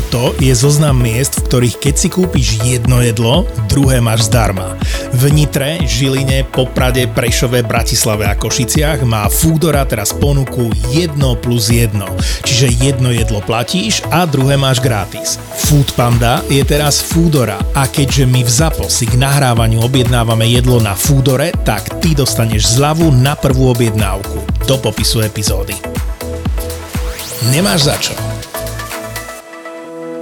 Toto je zoznam miest, v ktorých keď si kúpiš jedno jedlo, druhé máš zdarma. V Nitre, Žiline, Poprade, Prešove, Bratislave a Košiciach má Foodora teraz ponuku 1 plus 1. Čiže jedno jedlo platíš a druhé máš gratis. Food Panda je teraz Foodora a keďže my v ZAPO si k nahrávaniu objednávame jedlo na Foodore, tak ty dostaneš zľavu na prvú objednávku. Do popisu epizódy. Nemáš za čo.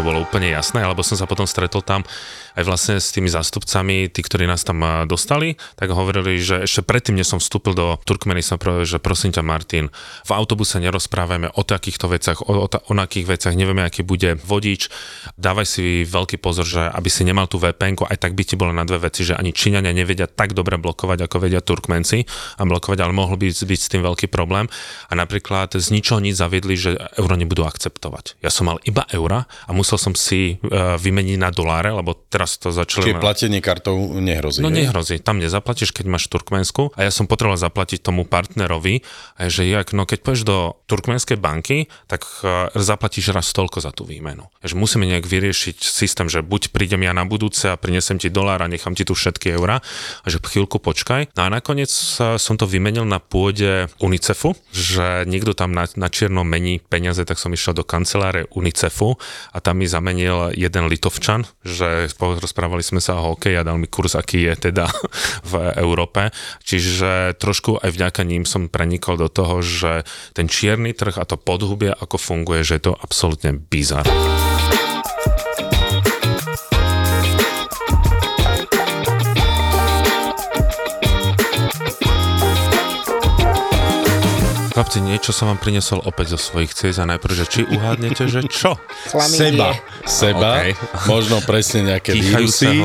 To bolo úplne jasné, alebo som sa potom stretol tam aj vlastne s tými zástupcami, tí, ktorí nás tam dostali, tak hovorili, že ešte predtým, než som vstúpil do Turkmenistanu, že prosím ťa Martin, v autobuse nerozprávajme o takýchto veciach, o, o, o akých veciach, nevieme, aký bude vodič, dávaj si veľký pozor, že aby si nemal tú vpn aj tak by ti bolo na dve veci, že ani Číňania nevedia tak dobre blokovať, ako vedia Turkmenci a blokovať, ale mohol by byť s tým veľký problém. A napríklad z ničoho nič zaviedli, že euro nebudú akceptovať. Ja som mal iba eura a musel som si uh, vymeniť na doláre, lebo teraz to začali... Čiže platenie kartou nehrozí. No nehrozí, tam nezaplatíš, keď máš Turkmensku a ja som potreboval zaplatiť tomu partnerovi, a že jak, no keď pôjdeš do turkmenskej banky, tak uh, zaplatíš raz toľko za tú výmenu. Takže musíme nejak vyriešiť systém, že buď prídem ja na budúce a prinesem ti dolár a nechám ti tu všetky eurá a že chvíľku počkaj. No a nakoniec uh, som to vymenil na pôde UNICEFu, že niekto tam na, na čierno mení peniaze, tak som išiel do kanceláre UNICEFu a tam mi zamenil jeden Litovčan, že rozprávali sme sa o hokej a dal mi kurz, aký je teda v Európe. Čiže trošku aj vďaka ním som prenikol do toho, že ten čierny trh a to podhubie, ako funguje, že je to absolútne bizar. Chlapci, niečo som vám prinesol opäť zo svojich ciest a najprv, že či uhádnete, že čo? Seba. Seba. Okay. Možno presne nejaké vírusy.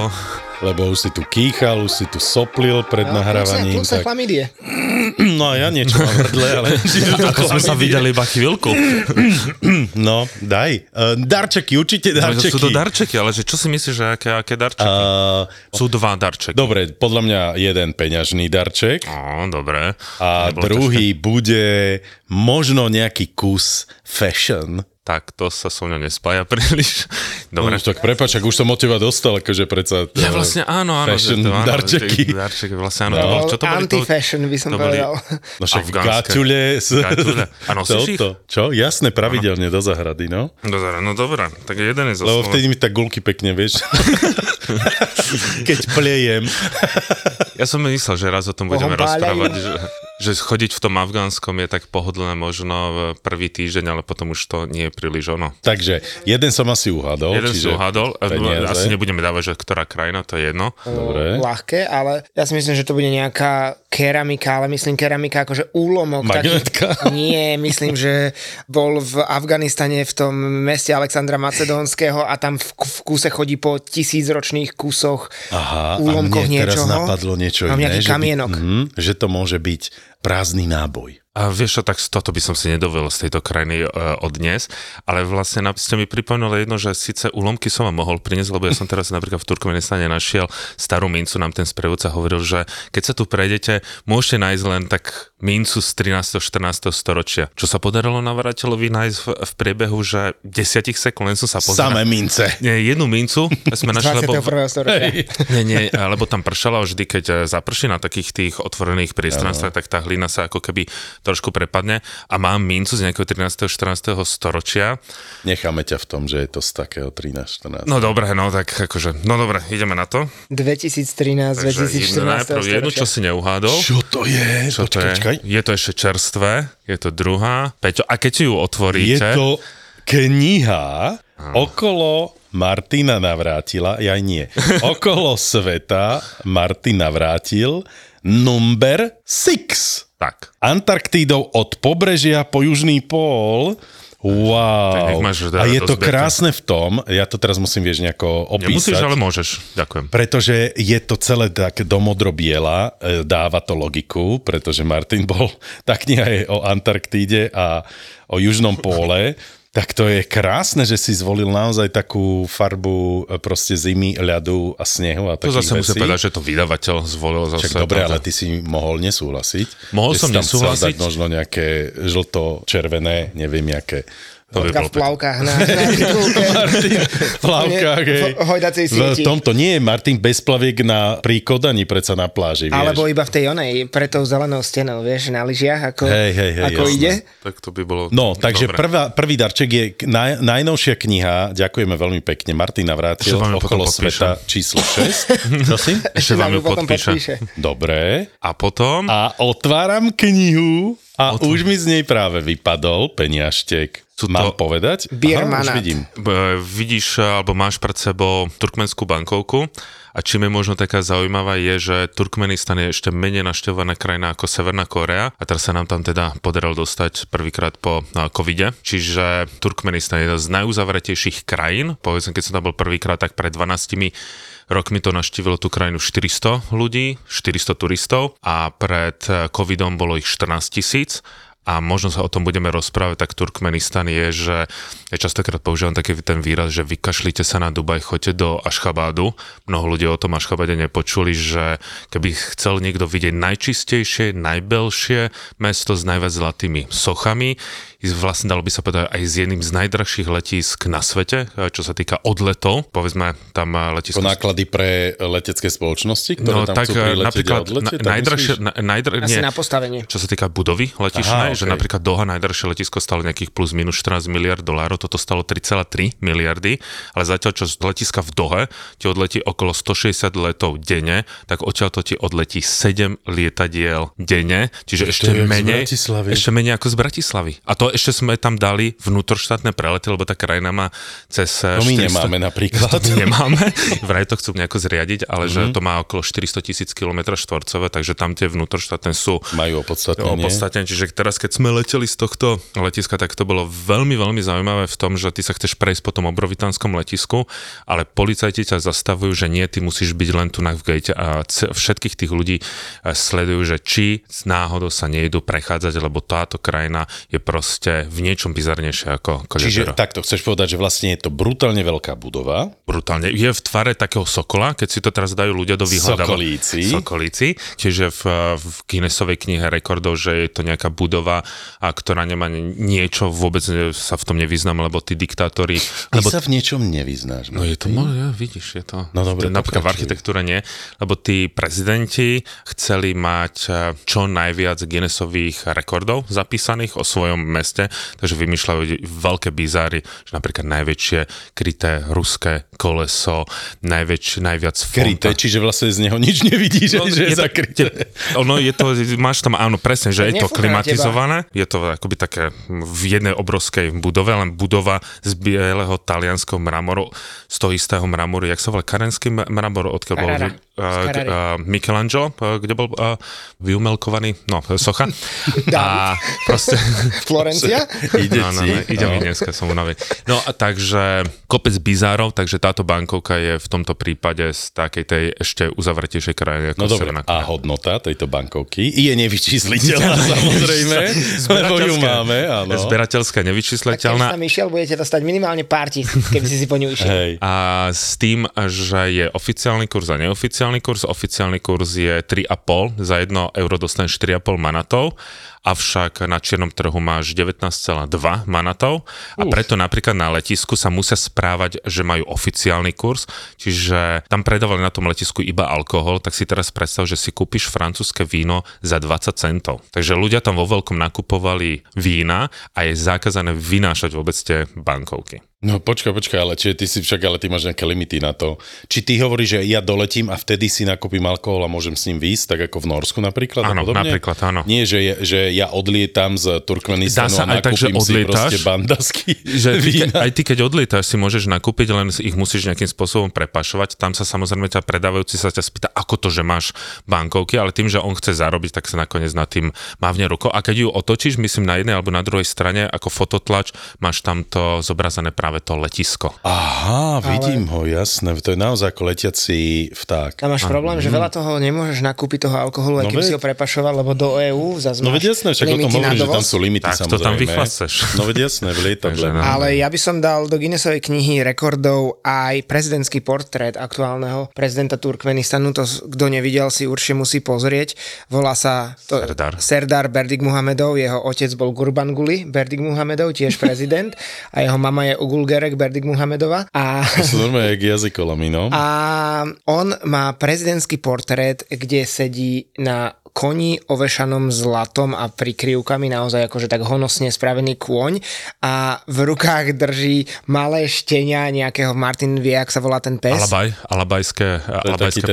Lebo už si tu kýchal, už si tu soplil pred no, nahrávaním. Plus, plus tak... chlamidie. No a ja niečo mám hrdle, ale... Ako sme sa videli iba chvíľku. No, daj. Uh, darčeky, určite darčeky. No, sú to darčeky, ale že čo si myslíš, že aké, aké darčeky? Uh, sú dva darčeky. Dobre, podľa mňa jeden peňažný darček. Á, dobre. A druhý ťažké. bude možno nejaký kus fashion tak to sa so mňa nespája príliš. Dobre. No, tak prepač, ak už som od teba dostal, akože predsa... Ja vlastne áno, áno. Fashion že to, áno, darčeky. Darčeky, vlastne áno. No. To bol, čo to boli? Anti-fashion by som to povedal. No však gaťule. A nosíš ich? Čo? Jasné, pravidelne ano. do zahrady, no. Do zahrady, no dobré. Tak jeden je zo Lebo vtedy mi tak gulky pekne, vieš. Keď pliejem. Ja som myslel, že raz o tom budeme rozprávať, že, že chodiť v tom afgánskom je tak pohodlné možno v prvý týždeň, ale potom už to nie je príliš ono. Takže jeden som asi uhádol. Jeden si uhádol. Peniaze. Asi nebudeme dávať, že ktorá krajina, to je jedno. Dobre. Ľahké, ale ja si myslím, že to bude nejaká keramika, ale myslím keramika akože úlomok. Magnetka? Taký, nie, myslím, že bol v Afganistane v tom meste Alexandra Macedónskeho a tam v, v kúse chodí po tisícročných kúsoch Aha, úlomkoch a mne teraz niečoho. napadlo niečo Mám iné, že, by, mm, že to môže byť prázdny náboj. A vieš čo, tak toto by som si nedovolil z tejto krajiny uh, odnes, ale vlastne ste mi pripomenuli jedno, že síce úlomky som vám mohol priniesť, lebo ja som teraz napríklad v Turkmenistane našiel starú mincu, nám ten sprievodca hovoril, že keď sa tu prejdete, môžete nájsť len tak mincu z 13. 14. storočia. Čo sa podarilo navrateľovi nájsť v, v priebehu, že 10 sekúnd, len som sa pozeral. Samé mince. Nie, jednu mincu sme našli, lebo... Nie, nie, lebo tam pršalo vždy, keď eh, zaprší na takých tých otvorených priestranstvách, tak tá hlina sa ako keby trošku prepadne a mám mincu z nejakého 13. 14. storočia. Necháme ťa v tom, že je to z takého 13. 14. No dobre, no tak akože, no dobre, ideme na to. 2013, Takže 2014. Najprv jednu, čo si neuhádol. Čo to je? Čo počkaj, to je? Počkaj. Je to ešte čerstvé, je to druhá. Peťo, a keď si ju otvoríte... Je to kniha okolo Martina navrátila, ja nie. Okolo sveta Martin navrátil number 6. Tak. Antarktídou od pobrežia po južný pól. Wow. a je to krásne v tom, ja to teraz musím vieš nejako opísať. Nemusíš, ale môžeš. Ďakujem. Pretože je to celé tak domodro biela, e, dáva to logiku, pretože Martin bol, tá kniha je o Antarktíde a o južnom póle tak to je krásne, že si zvolil naozaj takú farbu e, proste zimy, ľadu a snehu a takých To zase musím povedať, že to vydavateľ zvolil zase. Čak dobre, ale ty si mohol nesúhlasiť. Mohol som nesúhlasiť. možno nejaké žlto-červené, neviem, nejaké to by v plavkách na, na Martin v plavkách. V, v tomto nie je Martin bez plaviek na, pri kodaní predsa na pláži, vieš. Alebo iba v tej onej, pre tou zelenou stenou, vieš, na lyžiach, ako, hej, hej, hej, ako ide. Tak to by bolo No, takže prvá, prvý darček je naj, najnovšia kniha, ďakujeme veľmi pekne, Martin Navrátil, Okolo sveta číslo 6. Čo si? Ešte vám ju podpíše. Dobre. A potom? A otváram knihu a Otváram. už mi z nej práve vypadol peniažtek. Sú Mám to... povedať? Aha, už vidím. Vidíš, alebo máš pred sebou turkmenskú bankovku a čím je možno taká zaujímavá je, že Turkmenistan je ešte menej naštevovaná krajina ako Severná Korea a teraz sa nám tam teda podarilo dostať prvýkrát po covide. Čiže Turkmenistan je jedna z najuzavretejších krajín. Povedzme, keď som tam bol prvýkrát, tak pred 12 rokmi to naštívilo tú krajinu 400 ľudí, 400 turistov a pred covidom bolo ich 14 tisíc a možno sa o tom budeme rozprávať, tak Turkmenistan je, že ja častokrát používam taký ten výraz, že vykašlite sa na Dubaj, choďte do Ašchabádu. Mnoho ľudí o tom Ašchabade nepočuli, že keby chcel niekto vidieť najčistejšie, najbelšie mesto s najviac zlatými sochami, vlastne dalo by sa povedať aj z jedným z najdrahších letísk na svete, e, čo sa týka odletov. Povedzme tam e, letisko... Po náklady pre letecké spoločnosti, ktoré no, tam tak, chcú e, napríklad odletieť, na, najdrahšie, na, najdr, nie, na postavenie. Čo sa týka budovy letišnej, Aha, okay. že napríklad Doha najdrahšie letisko stalo nejakých plus minus 14 miliard dolárov, toto stalo 3,3 miliardy, ale zatiaľ čo z letiska v Dohe ti odletí okolo 160 letov denne, tak odtiaľ to ti odletí 7 lietadiel denne, čiže ešte, ešte menej, ešte menej ako z Bratislavy. A to ešte sme tam dali vnútroštátne prelety, lebo tá krajina má cez... To my 400... nemáme napríklad. To nemáme, vraj to chcú nejako zriadiť, ale mm-hmm. že mhm. to má okolo 400 tisíc km štvorcové, takže tam tie vnútroštátne sú... Majú opodstatnenie. opodstatnenie. Čiže teraz, keď sme leteli z tohto letiska, tak to bolo veľmi, veľmi zaujímavé v tom, že ty sa chceš prejsť po tom obrovitánskom letisku, ale policajti ťa zastavujú, že nie, ty musíš byť len tu na v gate a všetkých tých ľudí eh, sledujú, že či náhodou sa nejdu prechádzať, lebo táto krajina je proste proste v niečom bizarnejšie ako Koľetero. Čiže takto chceš povedať, že vlastne je to brutálne veľká budova. Brutálne. Je v tvare takého sokola, keď si to teraz dajú ľudia do vyhľadáva. Sokolíci. Sokolíci. Čiže v, v Guinnessovej knihe rekordov, že je to nejaká budova, a ktorá nemá niečo, vôbec sa v tom nevyznám, lebo tí diktátori... Ty lebo... sa v niečom nevyznáš. No je to, no, ja, vidíš, je to... No dobre, Napríklad v architektúre nie, lebo tí prezidenti chceli mať eh, čo najviac Guinnessových rekordov zapísaných o svojom meste meste, takže vymýšľajú veľké bizáry, že napríklad najväčšie kryté ruské koleso, najväčšie, najviac fonta. Kryté, čiže vlastne z neho nič nevidíš, no, že je, je zakryté. Ono je to, máš tam, áno, presne, že je to klimatizované, je to akoby také v jednej obrovskej budove, len budova z bieleho talianského mramoru, z toho istého mramoru, jak sa volá, karenský mramor, odkiaľ bol? Uh, uh, Michelangelo, uh, kde bol uh, vyumelkovaný, no, socha. a proste... Florencia? Ide no, no, no, ide mi dneska, som unavý. No a takže kopec bizárov, takže táto bankovka je v tomto prípade z takej tej ešte uzavretejšej krajiny ako No dobre, a hodnota tejto bankovky je nevyčísliteľná samozrejme, lebo ju máme, áno. Zberateľská, nevyčísliteľná. Tak keď išiel, budete dostať minimálne pár tisíc, keby si si po ňu išiel. Hej. A s tým, že je oficiálny kurz a neoficiálny kurz, oficiálny kurz je 3,5, za 1 euro dostaneš 4,5 manatov avšak na čiernom trhu máš 19,2 manatov a Uf. preto napríklad na letisku sa musia správať, že majú oficiálny kurz, čiže tam predávali na tom letisku iba alkohol, tak si teraz predstav, že si kúpiš francúzske víno za 20 centov. Takže ľudia tam vo veľkom nakupovali vína a je zakázané vynášať vôbec tie bankovky. No počkaj, počkaj, ale či ty si však, ale ty máš nejaké limity na to. Či ty hovoríš, že ja doletím a vtedy si nakúpim alkohol a môžem s ním výjsť, tak ako v Norsku napríklad? Áno, napríklad, áno. Nie, že, je, že ja odlietam z Turkmenistanu Dá sa a aj tak, že si odlietáš? proste bandasky Že ty, vína. aj ty, keď odlietáš, si môžeš nakúpiť, len ich musíš nejakým spôsobom prepašovať. Tam sa samozrejme ťa predávajúci sa ťa spýta, ako to, že máš bankovky, ale tým, že on chce zarobiť, tak sa nakoniec nad tým mávne rukou. A keď ju otočíš, myslím na jednej alebo na druhej strane, ako fototlač, máš tam to zobrazené práve to letisko. Aha, vidím ho, jasné. To je naozaj ako letiaci vták. Tam máš problém, že veľa toho nemôžeš nakúpiť toho alkoholu, No keby veď. si ho prepašoval, lebo do EÚ zase No veď jasné, však o tom hovorím, že tam sú limity Tak to samozrejme. tam vychlasteš. No veď jasné, v lietadle. Takže no. Ale ja by som dal do Guinnessovej knihy rekordov aj prezidentský portrét aktuálneho prezidenta Turkmenistanu. To, kto nevidel, si určite musí pozrieť. Volá sa to, Serdar. Serdar Berdik Muhamedov. Jeho otec bol Gurbanguly Berdik Muhamedov, tiež prezident. a jeho mama je Ugulgerek Berdik Muhamedova. A To normálne jak jazykolami, no. a on má prezidentský portrét, kde sedí na koni ovešanom zlatom a prikryvkami, naozaj akože tak honosne spravený kôň a v rukách drží malé štenia nejakého, Martin vie, ak sa volá ten pes. Alabaj, alabajské, alabajské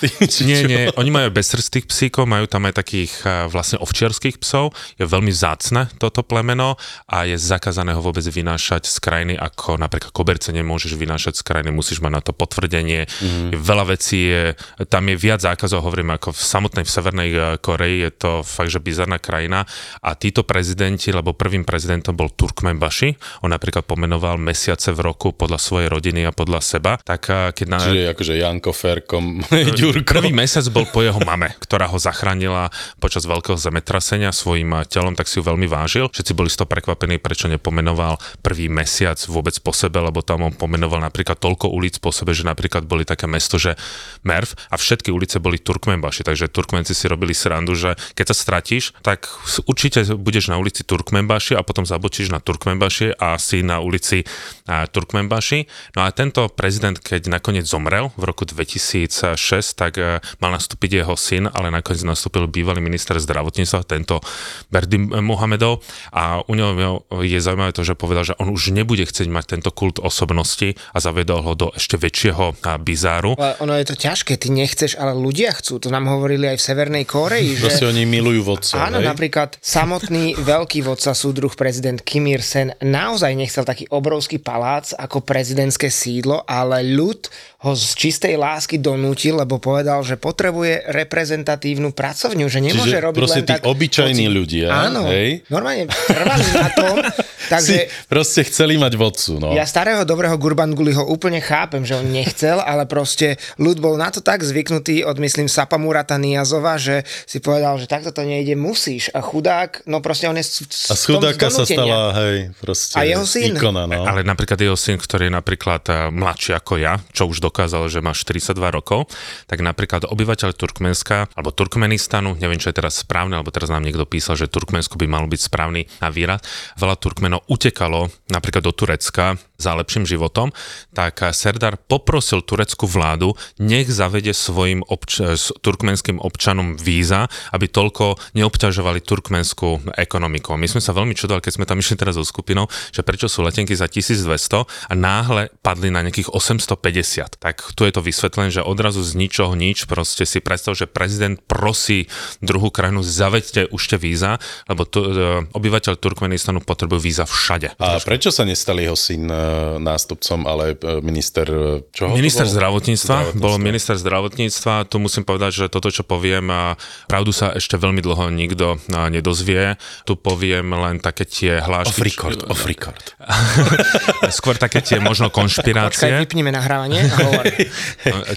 či Nie, nie, oni majú bezsrstých psíkov, majú tam aj takých eh, vlastne ovčiarských psov. Je veľmi zácne toto plemeno a je zakázané ho vôbec vynášať z krajiny, ako napríklad koberce nemôžeš vynášať z krajiny, musíš mať na to potvrdenie. Mm. Veľa vecí je, tam je viac zákazov, hovorím ako v samotnej v Severnej eh, Koreji, je to fakt, že bizarná krajina. A títo prezidenti, lebo prvým prezidentom bol Turkmenbaši, on napríklad pomenoval mesiace v roku podľa svojej rodiny a podľa seba, tak eh, keď na, Čiže akože Janko, Ferkom, Ďurko. Prvý mesiac bol po jeho mame, ktorá ho zachránila počas veľkého zemetrasenia svojim telom, tak si ju veľmi vážil. Všetci boli z toho prekvapení, prečo nepomenoval prvý mesiac vôbec po sebe, lebo tam on pomenoval napríklad toľko ulic po sebe, že napríklad boli také mesto, že Merv a všetky ulice boli Turkmenbaši, takže Turkmenci si robili srandu, že keď sa stratíš, tak určite budeš na ulici Turkmenbaši a potom zabočíš na Turkmenbaši a si na ulici Turkmenbaši. No a tento prezident, keď nakoniec zomrel v roku 2006, tak e, mal nastúpiť jeho syn, ale nakoniec nastúpil bývalý minister zdravotníctva, tento Berdy Mohamedov a u neho je zaujímavé to, že povedal, že on už nebude chcieť mať tento kult osobnosti a zavedol ho do ešte väčšieho bizáru. Ono je to ťažké, ty nechceš, ale ľudia chcú. To nám hovorili aj v Severnej Koreji, že... Proste oni milujú vodcov, Áno, hej? napríklad samotný veľký vodca súdruh prezident Kim Ir-sen naozaj nechcel taký obrovský palác ako prezidentské sídlo, ale ľud ho z čistej lásky donútil, lebo povedal, že potrebuje reprezentatívnu pracovňu, že nemôže Čiže robiť proste len tí tak... obyčajní hoci- ľudia, Áno, hej? normálne trvali na tom, takže... Si proste chceli mať vodcu, no. Ja starého dobrého Gurbanguliho úplne chápem, že on nechcel, ale proste ľud bol na to tak zvyknutý od, myslím, Sapamurata Niazova, že si povedal, že takto to nejde, musíš. A chudák, no proste on je A z chudáka sa stala, hej, proste A jeho syn. ikona, no. Ale napríklad jeho syn, ktorý je napríklad eh, mladší ako ja, čo už dokázal, že má 42 rokov, tak napríklad obyvateľ Turkmenska alebo Turkmenistanu, neviem, čo je teraz správne, alebo teraz nám niekto písal, že Turkmensko by malo byť správny na výraz. Veľa Turkmenov utekalo napríklad do Turecka za lepším životom, tak Serdar poprosil tureckú vládu, nech zavede svojim obč- turkmenským občanom víza, aby toľko neobťažovali turkmenskú ekonomiku. My sme sa veľmi čudovali, keď sme tam išli teraz so skupinou, že prečo sú letenky za 1200 a náhle padli na nejakých 850. Tak tu je to vysvetlené, že odrazu z ničoho nič, proste si predstav, že prezident prosí druhú krajinu, zaveďte už tie víza, lebo tu, e, obyvateľ Turkmenistanu potrebujú víza všade. A prečo sa nestal jeho syn e, nástupcom, ale e, minister... Čoho Minister bol? zdravotníctva, Zdravotníctva. bol minister zdravotníctva, tu musím povedať, že toto, čo poviem, a pravdu sa ešte veľmi dlho nikto nedozvie. Tu poviem len také tie hlášky. Off record, off record. Skôr také tie možno Počkaj, konšpirácie. vypnime nahrávanie a hovor.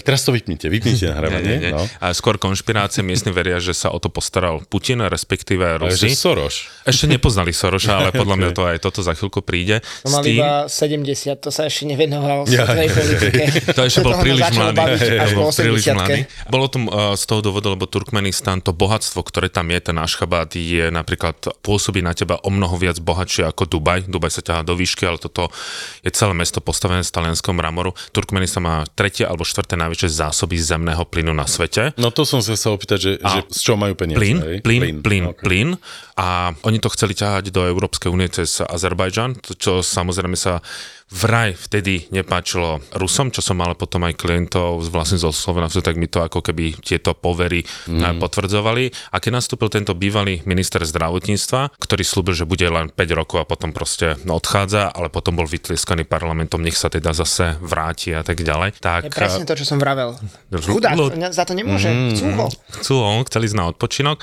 Teraz to vypnite, vypnite nahrávanie. Nie, nie, nie. No. A skôr konšpirácie, miestni veria, že sa o to postaral Putin, respektíve Ale Rusi. Soros. Ešte nepoznali Soroša, ale podľa mňa to aj toto za chvíľku príde. S mal tým, iba 70, to sa ešte nevenoval Ja, svetovej politike. To ešte bol príliš mladý. až bol príliš 80 mladý. Bolo to uh, z toho dôvodu, lebo Turkmenistan, to bohatstvo, ktoré tam je, ten Ašchabad je napríklad pôsobí na teba o mnoho viac bohatšie ako Dubaj. Dubaj sa ťahá do výšky, ale toto je celé mesto postavené z talianského mramoru. Turkmenistan má tretie alebo štvrté najväčšie zásoby zemného plynu na svete. No to som sa chcel opýtať, že, že z čoho majú peniaze? Plyn, hej? plyn, plyn, okay. plyn. A oni to chceli ťahať do Európskej únie cez Azerbajdžan, čo samozrejme sa vraj vtedy nepáčilo Rusom, čo som mal potom aj klientov vlastne zo Slovensku, tak mi to ako keby tieto povery mm. potvrdzovali. A keď nastúpil tento bývalý minister zdravotníctva, ktorý slúbil, že bude len 5 rokov a potom proste odchádza, ale potom bol vytlieskaný parlamentom, nech sa teda zase vráti a tak ďalej. Tak, je presne to, čo som vravel. Chudák, za to nemôže, mm, chcú ho. Chcú ho, chceli ísť na odpočinok,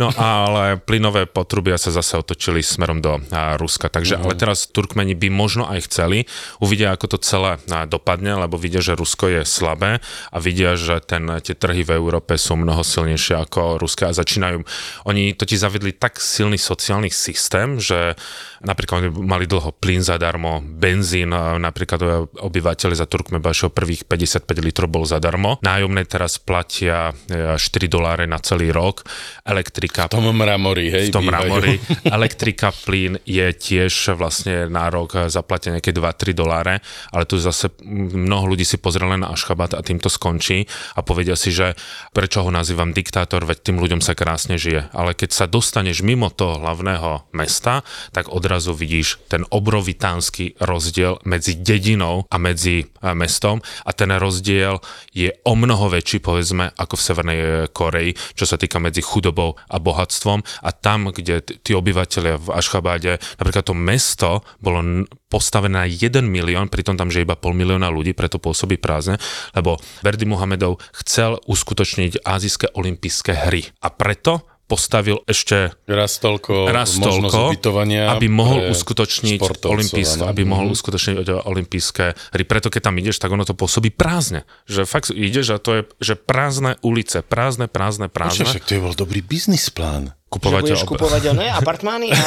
no ale plynové potrubia sa zase otočili smerom do Ruska. Takže, mm. ale teraz Turkmeni by možno aj chceli, uvidia, ako to celé dopadne, lebo vidia, že Rusko je slabé a vidia, že ten, tie trhy v Európe sú mnoho silnejšie ako Ruské a začínajú, oni totiž zavedli tak silný sociálny systém, že napríklad oni mali dlho plyn zadarmo, benzín, napríklad obyvateľe za Turkmenbašov prvých 55 litrov bol zadarmo, nájomné teraz platia 4 e, doláre na celý rok, elektrika... V tom mramori, hej? V tom mramori. Elektrika, plyn je tiež vlastne na rok zaplatia nejaké 2 3 doláre, ale tu zase mnoho ľudí si pozrie len na Ašchabat a tým to skončí a povedia si, že prečo ho nazývam diktátor, veď tým ľuďom sa krásne žije. Ale keď sa dostaneš mimo toho hlavného mesta, tak odrazu vidíš ten obrovitánsky rozdiel medzi dedinou a medzi e, mestom a ten rozdiel je o mnoho väčší, povedzme, ako v Severnej e, Koreji, čo sa týka medzi chudobou a bohatstvom a tam, kde tí obyvateľia v Ašchabáde, napríklad to mesto bolo postavené na 1 milión, pritom tam že iba pol milióna ľudí, preto pôsobí prázdne, lebo Verdi Muhamedov chcel uskutočniť azijské olympijské hry. A preto postavil ešte raz toľko, raz toľko aby mohol uskutočniť olympijské, aby mohol mm-hmm. uskutočniť olympijské hry. Preto keď tam ideš, tak ono to pôsobí prázdne. Že fakt ideš a to je že prázdne ulice, prázdne, prázdne, prázdne. Však to je bol dobrý biznis plán kupovať... Že budeš ob... kupovať oné apartmány a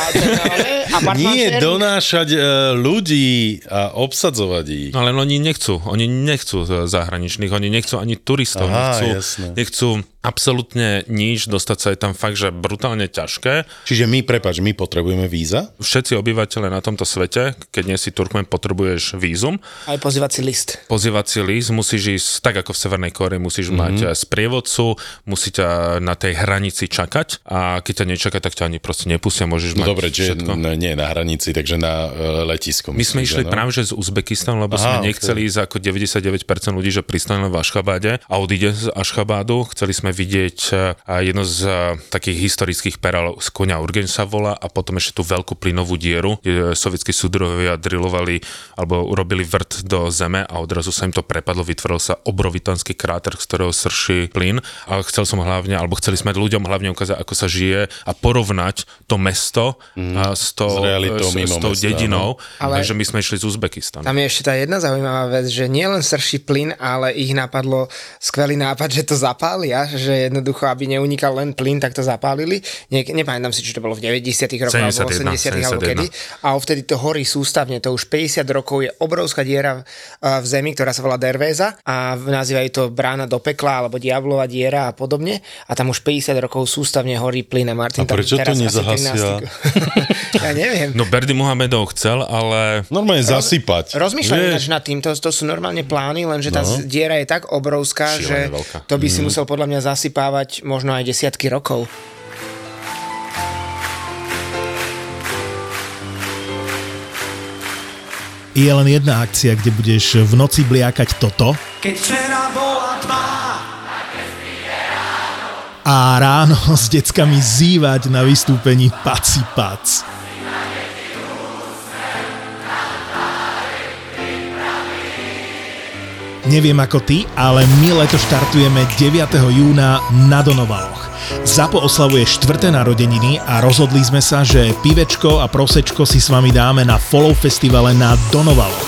oné, Nie, donášať uh, ľudí a obsadzovať ich. Ale oni nechcú, oni nechcú zahraničných, oni nechcú ani turistov, Aha, nechcú, nechcú absolútne nič, dostať sa je tam fakt, že brutálne ťažké. Čiže my, prepač, my potrebujeme víza? Všetci obyvateľe na tomto svete, keď nie si Turkmen, potrebuješ vízum. Aj pozývací list. Pozývací list, musíš ísť, tak ako v Severnej Kóre, musíš mm-hmm. mať eh, sprievodcu, musí ťa na tej hranici čakať a keď ťa nečaká, tak ťa ani proste nepustia, môžeš no mať dobre, čiže nie na hranici, takže na uh, letisku. My sme išli no? práve že z Uzbekistanu, lebo Aha, sme nechceli okay. ísť ako 99% ľudí, že pristane v Ašchabáde a odíde z Ašchabádu. Chceli sme vidieť uh, jedno z uh, takých historických perál z konia Urgen sa volá a potom ešte tú veľkú plynovú dieru, kde sovietskí súdrovia drilovali alebo urobili vrt do zeme a odrazu sa im to prepadlo, vytvoril sa obrovitanský kráter, z ktorého srší plyn a chcel som hlavne, alebo chceli sme ľuďom hlavne ukázať, ako sa žije a porovnať to mesto mm, a s, to, s, realitou, s, s tou mesta, dedinou. No. Ale takže my sme išli z Uzbekistanu. Tam je ešte tá jedna zaujímavá vec, že nie len srší plyn, ale ich napadlo skvelý nápad, že to zapália, že jednoducho, aby neunikal len plyn, tak to zapálili. Nie, nepamätám si, či to bolo v 90 rokoch alebo 80 alebo kedy. A vtedy to horí sústavne, to už 50 rokov je obrovská diera v zemi, ktorá sa volá Dervéza a nazývajú to brána do pekla alebo diablova diera a podobne. A tam už 50 rokov sústavne horí plyn Martin a prečo to nezahasia? ja neviem. No Berdy Mohamedov chcel, ale... Normálne Roz, zasypať. Rozmýšľam ináč nad tým, to, to sú normálne plány, lenže tá no. diera je tak obrovská, Šílené že veľká. to by si mm. musel podľa mňa zasypávať možno aj desiatky rokov. Je len jedna akcia, kde budeš v noci bliakať toto. Keď včera bola tma, a ráno s deckami zývať na vystúpení Paci Pac. Neviem ako ty, ale my leto štartujeme 9. júna na Donovaloch. Zapo oslavuje štvrté narodeniny a rozhodli sme sa, že pivečko a prosečko si s vami dáme na Follow festivale na Donovaloch.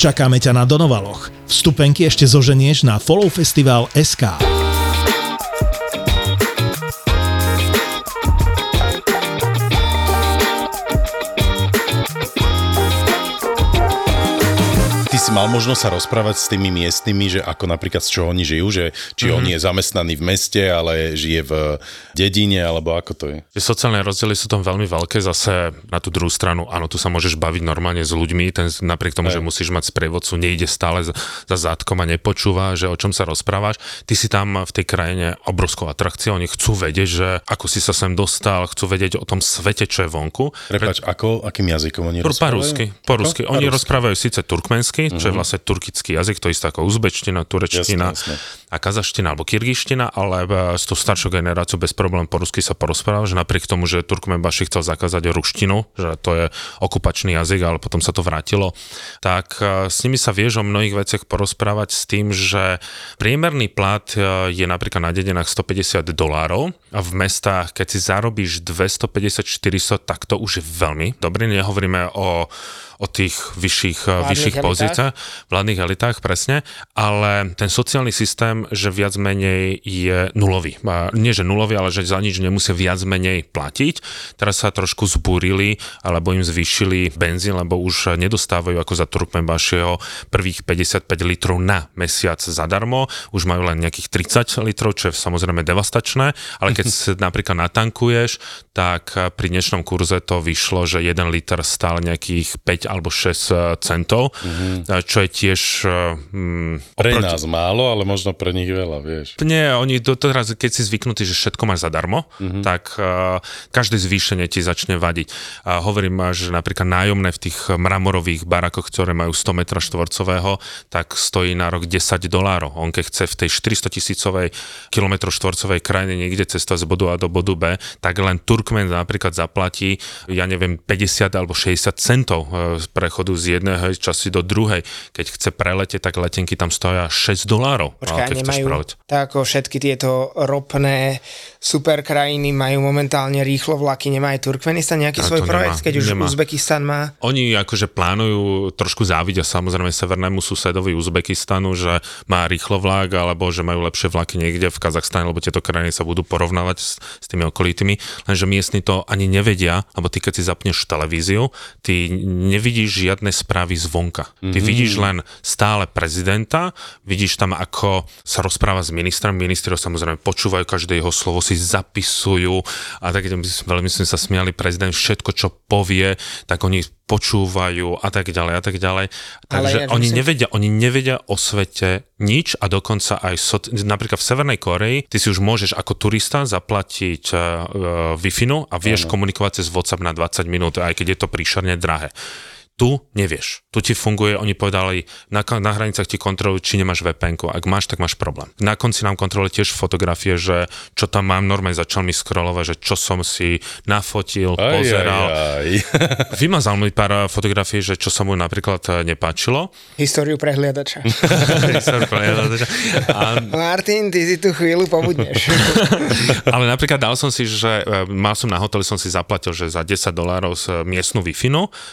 Čakáme ťa na Donovaloch. Vstupenky ešte zoženieš na Follow Festival SK. Si mal možnosť sa rozprávať s tými miestnymi, že ako napríklad z čoho oni žijú, že či mm-hmm. on je zamestnaný v meste, ale žije v dedine, alebo ako to je? Tie sociálne rozdiely sú tam veľmi veľké, zase na tú druhú stranu, áno, tu sa môžeš baviť normálne s ľuďmi, ten napriek tomu, Aj. že musíš mať sprievodcu, nejde stále za, za zátkom a nepočúva, že o čom sa rozprávaš. Ty si tam v tej krajine obrovskou atrakciou, oni chcú vedieť, že ako si sa sem dostal, chcú vedieť o tom svete, čo je vonku. Prepač, ako, akým jazykom oni Po, po rozprávajú? rusky, po rusky. Po Oni rusky. rozprávajú síce turkmensky, čo je vlastne turkický jazyk, to isté ako uzbečtina, turečtina a kazaština alebo kyrgyzština, ale e, s tou staršou generáciou bez problém po rusky sa porozpráva, že napriek tomu, že Turkmenbaši chcel zakázať ruštinu, že to je okupačný jazyk, ale potom sa to vrátilo, tak e, s nimi sa vieš o mnohých veciach porozprávať s tým, že priemerný plat e, je napríklad na dedinách 150 dolárov a v mestách, keď si zarobíš 250-400, tak to už je veľmi dobrý. Nehovoríme o o tých vyšších, Vládnych vyšších pozíciách, vládnych elitách, presne, ale ten sociálny systém, že viac menej je nulový. Nie, že nulový, ale že za nič nemusia viac menej platiť. Teraz sa trošku zbúrili, alebo im zvýšili benzín, lebo už nedostávajú ako za Turkmenbašieho prvých 55 litrov na mesiac zadarmo, už majú len nejakých 30 litrov, čo je samozrejme devastačné, ale keď si napríklad natankuješ, tak pri dnešnom kurze to vyšlo, že 1 liter stál nejakých 5 alebo 6 centov, mm-hmm. čo je tiež... mm, Pre oproti- nás málo, ale možno pre nich veľa, vieš. nie, oni do teraz, keď si zvyknutý, že všetko máš zadarmo, mm-hmm. tak uh, každé zvýšenie ti začne vadiť. A hovorím, že napríklad nájomné v tých mramorových barakoch, ktoré majú 100 m štvorcového, tak stojí na rok 10 dolárov. On keď chce v tej 400 tisícovej kilometro štvorcovej krajine niekde cestovať z bodu A do bodu B, tak len Turkmen napríklad zaplatí, ja neviem, 50 alebo 60 centov prechodu z jednej časti do druhej. Keď chce preletieť, tak letenky tam stoja 6 dolárov. Počkaj, chceš nemajú, tak ako všetky tieto ropné super krajiny majú momentálne rýchlo vlaky, nemá aj Turkmenistan nejaký A svoj to nemá, projekt, keď už nemá. Uzbekistan má? Oni akože plánujú, trošku závidia samozrejme severnému susedovi Uzbekistanu, že má rýchlo vlak, alebo že majú lepšie vlaky niekde v Kazachstane, lebo tieto krajiny sa budú porovnávať s, s tými okolitými, lenže miestni to ani nevedia, lebo ty keď si zapneš televíziu, ty nevidíš žiadne správy zvonka. Ty mm-hmm. vidíš len stále prezidenta, vidíš tam, ako sa rozpráva s ministrom, ministri ho samozrejme počúvajú, každé jeho slovo si zapisujú a tak veľmi sme sa smiali, prezident všetko, čo povie, tak oni počúvajú a tak ďalej a tak ďalej. Takže ja oni myslím- nevedia, oni nevedia o svete nič a dokonca aj so, napríklad v Severnej Koreji ty si už môžeš ako turista zaplatiť uh, Wi-Fi a vieš komunikovať cez WhatsApp na 20 minút, aj keď je to príšerne drahé. Tu nevieš. Tu ti funguje, oni povedali, na, na hranicách ti kontrolujú, či nemáš vpn Ak máš, tak máš problém. Na konci nám kontrolovali tiež fotografie, že čo tam mám, normálne začal mi scrollovať, že čo som si nafotil, Aj, pozeral. aj, aj. Vymazal mi pár fotografií, že čo sa mu napríklad eh, nepáčilo. Históriu prehliadača. a, Martin, ty si tu chvíľu pobudneš. ale napríklad dal som si, že eh, mal som na hoteli, som si zaplatil, že za 10 dolárov z miestnu wi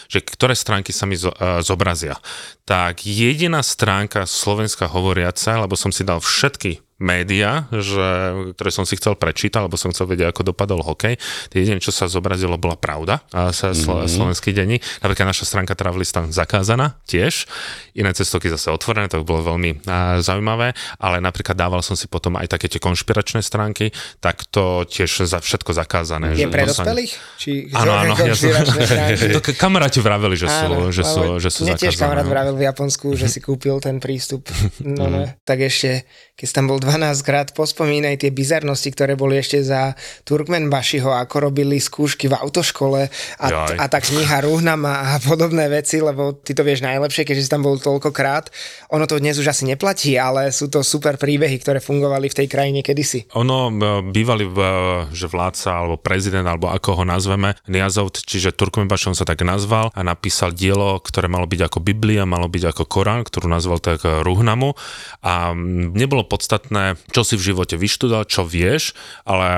že ktoré stránky sa mi eh, zobrazia. Tak jediná stránka slovenská hovoriaca, lebo som si dal všetky média, že, ktoré som si chcel prečítať, lebo som chcel vedieť, ako dopadol hokej. Jediné, čo sa zobrazilo, bola pravda. A sa slo, mm-hmm. slovenský denní. Napríklad naša stránka Travelista zakázaná tiež. Iné cestovky zase otvorené, to bolo veľmi a, zaujímavé. Ale napríklad dával som si potom aj také tie konšpiračné stránky, tak to tiež za všetko zakázané. Je že pre sa- dospelých? Či Áno, áno. Ja som, to kamaráti vraveli, že sú, Áno, že sú, že sú mne tiež zakázané. kamarát no. vravel v Japonsku, že si kúpil ten prístup. No, no. Tak ešte, keď tam bol 12 krát, pospomínaj tie bizarnosti, ktoré boli ešte za Turkmenbašiho, ako robili skúšky v autoškole a, Jaj. a tá kniha Ruhnama a podobné veci, lebo ty to vieš najlepšie, keďže si tam bol toľkokrát. Ono to dnes už asi neplatí, ale sú to super príbehy, ktoré fungovali v tej krajine kedysi. Ono e, bývalý, v, že vládca alebo prezident, alebo ako ho nazveme, Niazov, čiže Turkmenbašom sa tak nazval a napísal dielo, ktoré malo byť ako Biblia, malo byť ako Korán, ktorú nazval tak Ruhnamu a nebolo podstatné, podstatné, čo si v živote vyštudoval, čo vieš, ale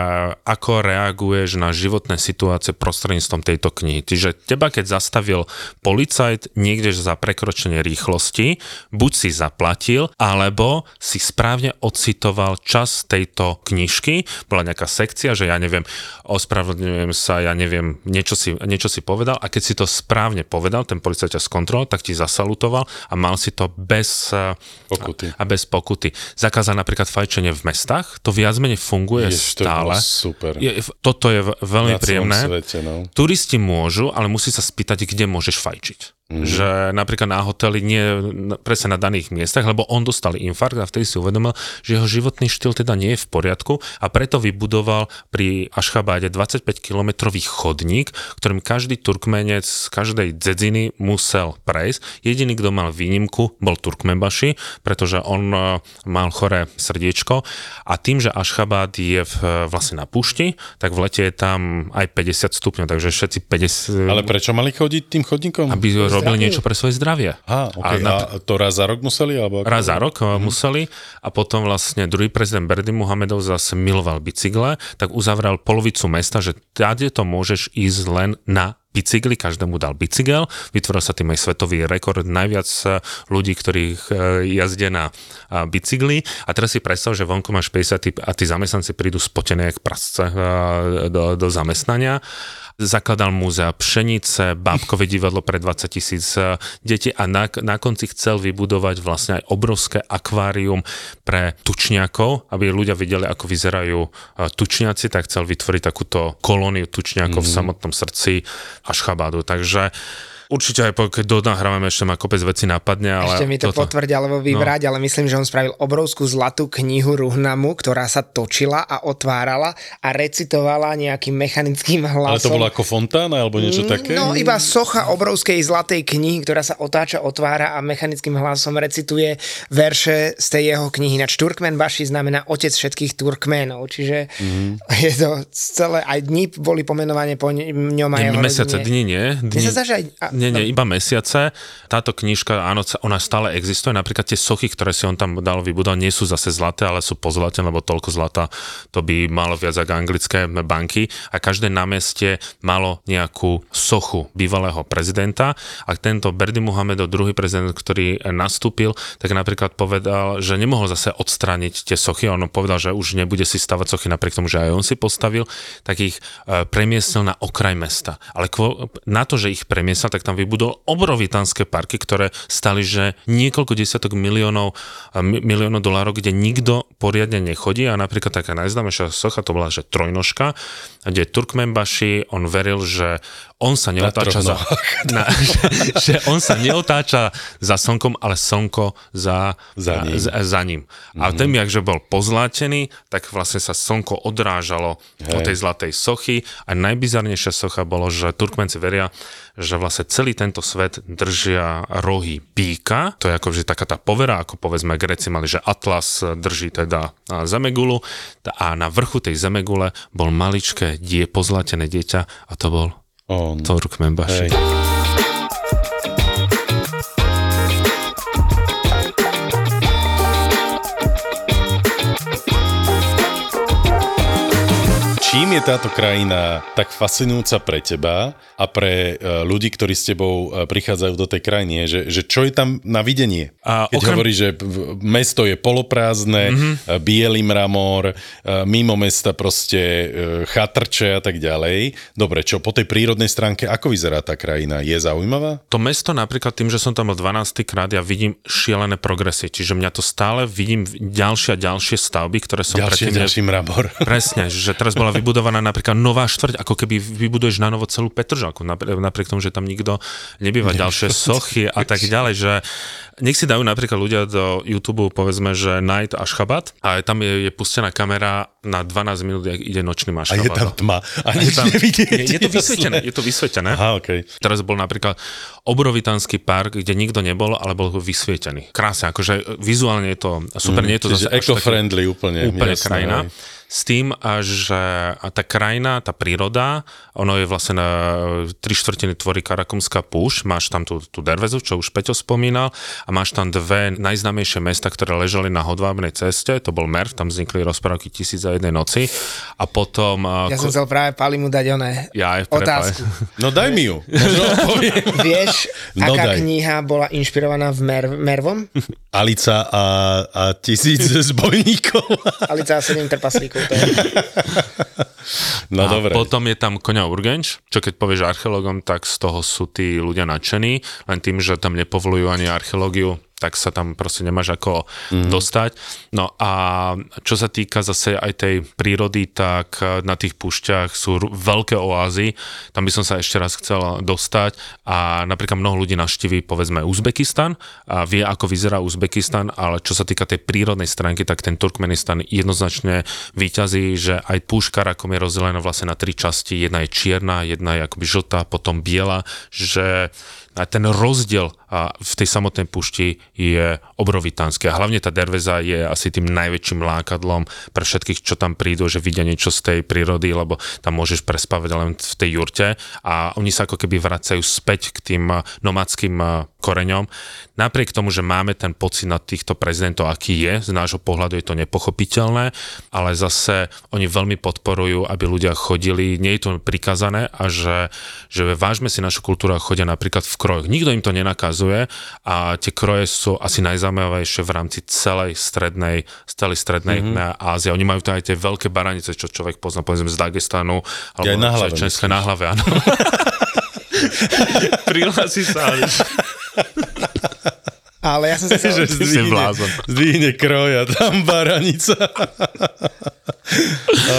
ako reaguješ na životné situácie prostredníctvom tejto knihy. Čiže teba, keď zastavil policajt niekde za prekročenie rýchlosti, buď si zaplatil, alebo si správne ocitoval čas tejto knižky. Bola nejaká sekcia, že ja neviem, ospravedlňujem sa, ja neviem, niečo si, niečo si povedal a keď si to správne povedal, ten policajt ťa skontroloval, tak ti zasalutoval a mal si to bez Pokuty. A bez pokuty. Zakázal napríklad fajčenie v mestách, to viac menej funguje Jež, to stále. bolo super. Je, toto je veľmi Na príjemné. svete, no. Turisti môžu, ale musí sa spýtať, kde môžeš fajčiť. Mm. Že napríklad na hoteli nie presne na daných miestach, lebo on dostal infarkt a vtedy si uvedomil, že jeho životný štýl teda nie je v poriadku a preto vybudoval pri Ašchabáde 25-kilometrový chodník, ktorým každý Turkmenec z každej dzedziny musel prejsť. Jediný, kto mal výnimku, bol Turkmenbaši, pretože on e, mal choré srdiečko a tým, že Ašchabad je v, vlastne na púšti, tak v lete je tam aj 50 stupňov, takže všetci 50... Ale prečo mali chodiť tým chodníkom? aby robili niečo pre svoje zdravie. Á, okay. na- a, to raz za rok museli? Alebo ako? Raz za rok mm-hmm. museli a potom vlastne druhý prezident Berdy Muhamedov zase miloval bicykle, tak uzavrel polovicu mesta, že tady to môžeš ísť len na bicykli, každému dal bicykel, vytvoril sa tým aj svetový rekord, najviac e, ľudí, ktorých e, jazdia na a, bicykli. A teraz si predstav, že vonku máš 50 typ a tí zamestnanci prídu spotené jak prasce do, do zamestnania. Zakladal múzea Pšenice, bábkové divadlo pre 20 tisíc detí a na, na konci chcel vybudovať vlastne aj obrovské akvárium pre tučniakov, aby ľudia videli, ako vyzerajú tučniaci, tak chcel vytvoriť takúto kolóniu tučniakov mm-hmm. v samotnom srdci Ašchabadu. Takže určite aj po, keď donahrávame ešte ma kopec veci napadne, ale Ešte mi to toto- potvrdia alebo vyvrať, ale myslím, že on spravil obrovskú zlatú knihu Ruhnamu, ktorá sa točila a otvárala a recitovala nejakým mechanickým hlasom. Ale to bolo ako fontána alebo niečo také? No iba socha obrovskej zlatej knihy, ktorá sa otáča, otvára a mechanickým hlasom recituje verše z tej jeho knihy. Nač Turkmen Baši znamená otec všetkých Turkménov, čiže Mhm. je to celé, aj dni boli pomenované po ne- ňom a jeho mesiace, dni nie. Mne Dni, sa zdá, že aj... A, Nie, nie, iba mesiace. Táto knižka, áno, ona stále existuje. Napríklad tie sochy, ktoré si on tam dal vybudovať, nie sú zase zlaté, ale sú pozlatené, lebo toľko zlata to by malo viac ako anglické banky. A každé námestie malo nejakú sochu bývalého prezidenta. A tento Berdy Muhamedov, druhý prezident, ktorý nastúpil, tak napríklad povedal, že nemohol zase odstrániť tie sochy. On povedal, že už nebude si stavať sochy napriek tomu, že aj on si postavil, tak ich e, premiestnil na okraj mesta. Ale na to, že ich premiestnil, tak tam vybudol obrovitánske parky, ktoré stali, že niekoľko desiatok miliónov, e, mi- miliónov dolárov, kde nikto poriadne nechodí. A napríklad taká najznámejšia socha, to bola, že trojnožka, kde Turkmenbaši, on veril, že on sa neotáča za, na, že, že on sa neotáča za slnkom, ale slnko za, Za ním. za, za ním. A Mhm. ten, jakže bol pozlátený, tak vlastne sa slnko odrážalo Hej. od tej zlatej sochy a najbizarnejšia socha bolo, že Turkmenci veria, že vlastne celý tento svet držia rohy píka, to je ako vždy taká tá povera, ako povedzme Gréci mali, že Atlas drží teda zemegulu a na vrchu tej zemegule bol maličké pozlatené dieťa a to bol On. Turkmenbaši. Hej. Čím je táto krajina tak fascinujúca pre teba a pre e, ľudí, ktorí s tebou e, prichádzajú do tej krajiny? Že, že čo je tam na videnie? A Keď okrem- hovorí, že mesto je poloprázdne, mm-hmm. biely mramor, mimo mesta proste chatrče a tak ďalej. Dobre, čo po tej prírodnej stránke, ako vyzerá tá krajina? Je zaujímavá? To mesto napríklad tým, že som tam bol 12 krát, ja vidím šialené progresy, čiže mňa to stále vidím ďalšie a ďalšie stavby, ktoré som Ďalší, predtým... ďalší mramor. Presne, že teraz bola vybudovaná napríklad nová štvrť, ako keby vybuduješ na novo celú Petržalku, napriek, tomu, že tam nikto nebýva, ďalšie sochy a tak ďalej, že nech si dajú napríklad ľudia do YouTube, povedzme, že Night Ashgabat a tam je, je pustená kamera na 12 minút, jak ide nočným A je tam tma. A A je, nič tam, nevidieť. je, je to vysvetené, je to vysvetené. Aha, okej. Teraz bol napríklad obrovitánsky park, kde nikto nebol, ale bol vysvietený. Krásne, akože vizuálne je to super, nie je to zase eco-friendly úplne. úplne jasné, krajina. hej. S tým, že tá krajina, tá príroda, ono je vlastne na tri štvrtiny tvorí Karakumská púšť, máš tam tú, tú Dervezu, čo už Peťo spomínal, a máš tam dve najznámejšie mesta, ktoré ležali na hodvábnej ceste, to bol Merv, tam vznikli rozprávky Tisíc za jednej noci, a potom... Ja som chcel práve Palimu dať oné ja aj otázku. No daj mi ju. Vieš, No aká daj. kniha bola inšpirovaná v Mer- Mervom? Alica a, a tisíc zbojníkov. Alica a 7 trpaslíkov. No a dobre. potom je tam koňa Urgenč, čo keď povieš archeológom, tak z toho sú tí ľudia nadšení, len tým, že tam nepovolujú ani archeológiu, tak sa tam proste nemáš ako mm. dostať. No a čo sa týka zase aj tej prírody, tak eh, na tých púšťach sú veľké oázy, tam by som sa ešte raz chcel dostať a napríklad mnoho ľudí navštíví povedzme Uzbekistan a vie, ako vyzerá Uzbekistan, ale čo sa týka tej prírodnej stránky, tak ten Turkmenistan jednoznačne výťazí, že aj púšť Karakum je rozdelená vlastne na tri časti. Jedna je čierna, jedna je akoby žltá, potom biela, že ten rozdiel a v tej samotnej pušti je obrovitánsky. A hlavne tá Derveza je asi tým najväčším lákadlom pre všetkých, čo tam prídu, že vidia niečo z tej prírody, lebo tam môžeš prespávať len v tej jurte a oni sa ako keby vracajú späť k tým a, nomadským a, koreňom. Napriek tomu, že máme ten pocit na týchto prezidentov, aký je, z nášho pohľadu je to nepochopiteľné, ale zase oni veľmi podporujú, aby ľudia chodili, nie je to prikazané a že, že vážme si našu kultúru a chodia napríklad v krojoch. Nikto im to nenakazuje a tie kroje sú asi najzaujímavejšie v rámci celej strednej, celej strednej mm-hmm. Ázie. Oni majú to aj tie veľké baranice, čo človek pozná, povedzme z Dagestanu, alebo aj na hlave, Čečenska na hlave, áno. Prihlási sa. ale- Ale ja som sa že blázon. zdvihne kroj a tam baranica.